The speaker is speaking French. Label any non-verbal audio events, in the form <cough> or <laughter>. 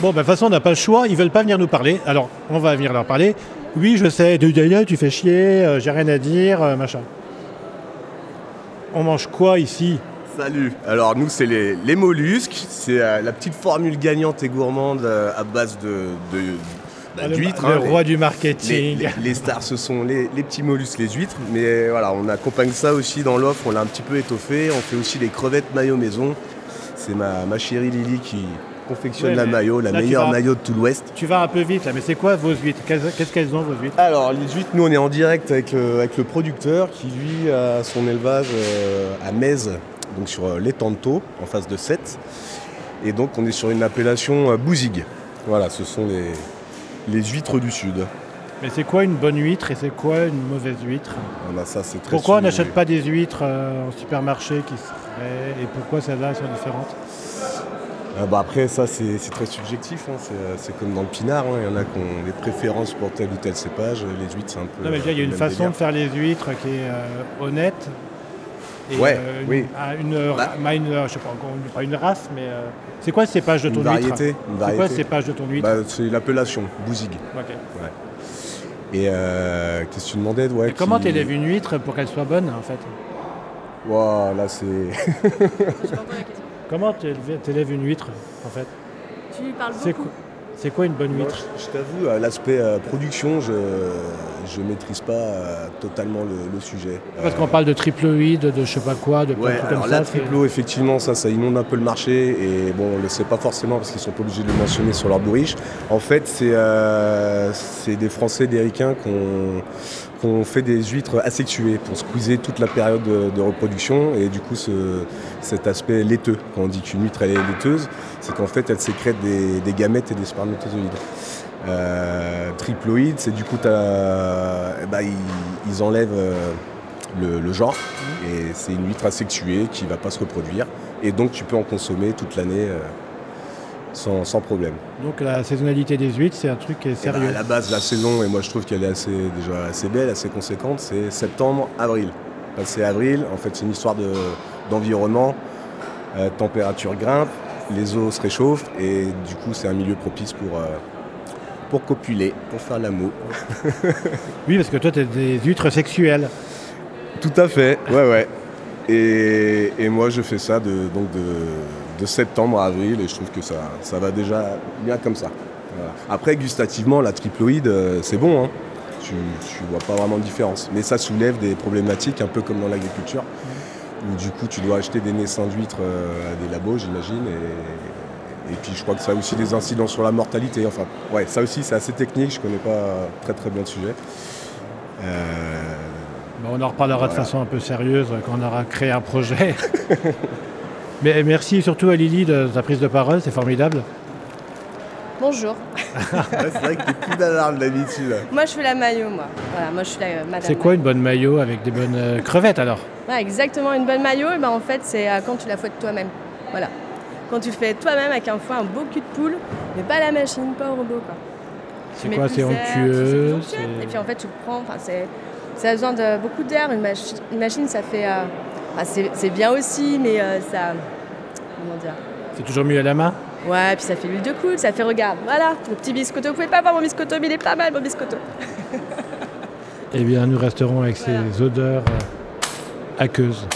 Bon, bah, de toute façon, on n'a pas le choix. Ils veulent pas venir nous parler. Alors, on va venir leur parler. Oui, je sais. Tu tu fais chier. euh, J'ai rien à dire. euh, machin. On mange quoi ici? Salut Alors nous c'est les, les mollusques, c'est euh, la petite formule gagnante et gourmande euh, à base de, de- bah, Le, d'huîtres. le hein, les- roi du marketing. les- les stars ce sont les, les petits mollusques, les huîtres, mais voilà on accompagne ça aussi dans l'offre, on l'a un petit peu étoffé, on fait aussi les crevettes maillot maison. C'est ma, ma chérie Lily qui confectionne Ouais, la maillot, la là, meilleure vas- maillot de tout l'Ouest. Tu vas un peu vite là, mais c'est quoi vos huîtres? Qu'est-ce qu'elles ont vos huîtres? Alors les huîtres, nous on est en direct avec le, avec le producteur qui lui a son élevage euh, à Metz, donc sur euh, l'étang de Thau, en face de Sète. Et donc on est sur une appellation euh, Bouzig. Voilà, ce sont les, les huîtres du Sud. Mais c'est quoi une bonne huître et c'est quoi une mauvaise huître? Ah bah, ça, c'est très Pourquoi on n'achète pas des huîtres euh, en supermarché qui seraient et pourquoi celles-là sont différentes? Ah bah, Après ça c'est très subjectif, hein. c'est euh, c'est comme dans le pinard, hein. il y en a qui ont des préférences pour tel ou tel cépage, les huîtres c'est un peu... Non, mais dire, il y a une façon délire. de faire les huîtres qui est euh, honnête. Et, Ouais, euh, une, oui. à une, Bah. à une, je sais pas, encore une- pas une race, mais euh, c'est quoi le cépage de Une ton variété, huître une C'est quoi le cépage de ton huître? Bah, c'est l'appellation, Bouzig. Ok. Et euh, qu'est-ce que tu demandais ouais, Et comment qui- t'élèves une huître pour qu'elle soit bonne en fait? Ouah, là c'est... Comment t'élèves t'élèves une huître en fait Tu lui parles C'est beaucoup. quoi, c'est quoi une bonne Moi, huître je je t'avoue, euh, l'aspect euh, production, je je maîtrise pas euh, totalement le, le sujet. Parce qu'on parle de triploïde, de je sais pas quoi, de plein de Ouais, trucs alors comme ça. effectivement, ça, ça inonde un peu le marché et bon, on le sait pas forcément parce qu'ils sont pas obligés de le mentionner sur leur bourriche. En fait, c'est euh, c'est des Français, des Ricains qui ont, fait des huîtres asexuées pour squeezer toute la période de, de reproduction et du coup, ce- cet aspect laiteux, quand on dit qu'une huître elle est laiteuse, c'est qu'en fait, elle sécrète des, des gamètes et des spermatozoïdes. Euh, triploïde, c'est du coup, eh ben, ils, ils enlèvent euh, le, le genre. Et c'est une huître asexuée qui ne va pas se reproduire. Et donc tu peux en consommer toute l'année euh, sans, sans problème. Donc la saisonnalité des huîtres, c'est un truc qui est Et ben, sérieux. à la base, la saison, et moi je trouve qu'elle est assez, déjà assez belle, assez conséquente, c'est septembre, avril. Passé avril, en fait c'est une histoire de- d'environnement, Euh, température grimpe, les eaux se réchauffent. Et du coup c'est un milieu propice pour, euh, pour copuler, pour faire l'amour. <laughs> Oui, parce que toi, tu as des huîtres sexuelles. Tout à fait, ouais, ouais. Et, et moi, je fais ça de, donc de, de septembre à avril et je trouve que ça, ça va déjà bien comme ça. Voilà. Après, gustativement, la triploïde, euh, c'est bon. Hein. Tu ne vois pas vraiment de différence. Mais ça soulève des problématiques, un peu comme dans l'agriculture, où du coup, tu dois acheter des naissins d'huîtres euh, à des labos, j'imagine. Et, et puis, je crois que ça a aussi des incidences sur la mortalité. Enfin, ouais, ça aussi, c'est assez technique. Je connais pas très très bien le sujet. Euh, Bon, on en reparlera de façon un peu sérieuse quand on aura créé un projet. <laughs> Mais merci surtout à Lily de ta prise de parole, c'est formidable. Bonjour. <laughs> C'est vrai que t'es plus d'alarme d'habitude. Moi, je fais la maillot, moi. Voilà, moi, je suis la euh, madame. C'est quoi une bonne maillot avec des bonnes euh, crevettes alors? Ouais, exactement, une bonne maillot, et ben, en fait, c'est euh, quand tu la fouettes toi-même. Voilà. Quand tu fais toi-même avec un foie, un beau cul de poule, mais pas la machine, pas au robot, quoi. C'est quoi C'est onctueux. Et puis en fait, tu prends, enfin, c'est, ça a besoin de beaucoup d'air. Une, machi- une machine, ça fait. euh, enfin, c'est, c'est bien aussi, mais euh, ça. Comment dire? C'est toujours mieux à la main? Ouais, puis ça fait l'huile de coude, ça fait, regarde, voilà, le petit biscotto. Vous pouvez pas voir mon biscotto, mais il est pas mal, mon biscotto. Eh bien, nous resterons avec Voilà. ces odeurs euh, aqueuses.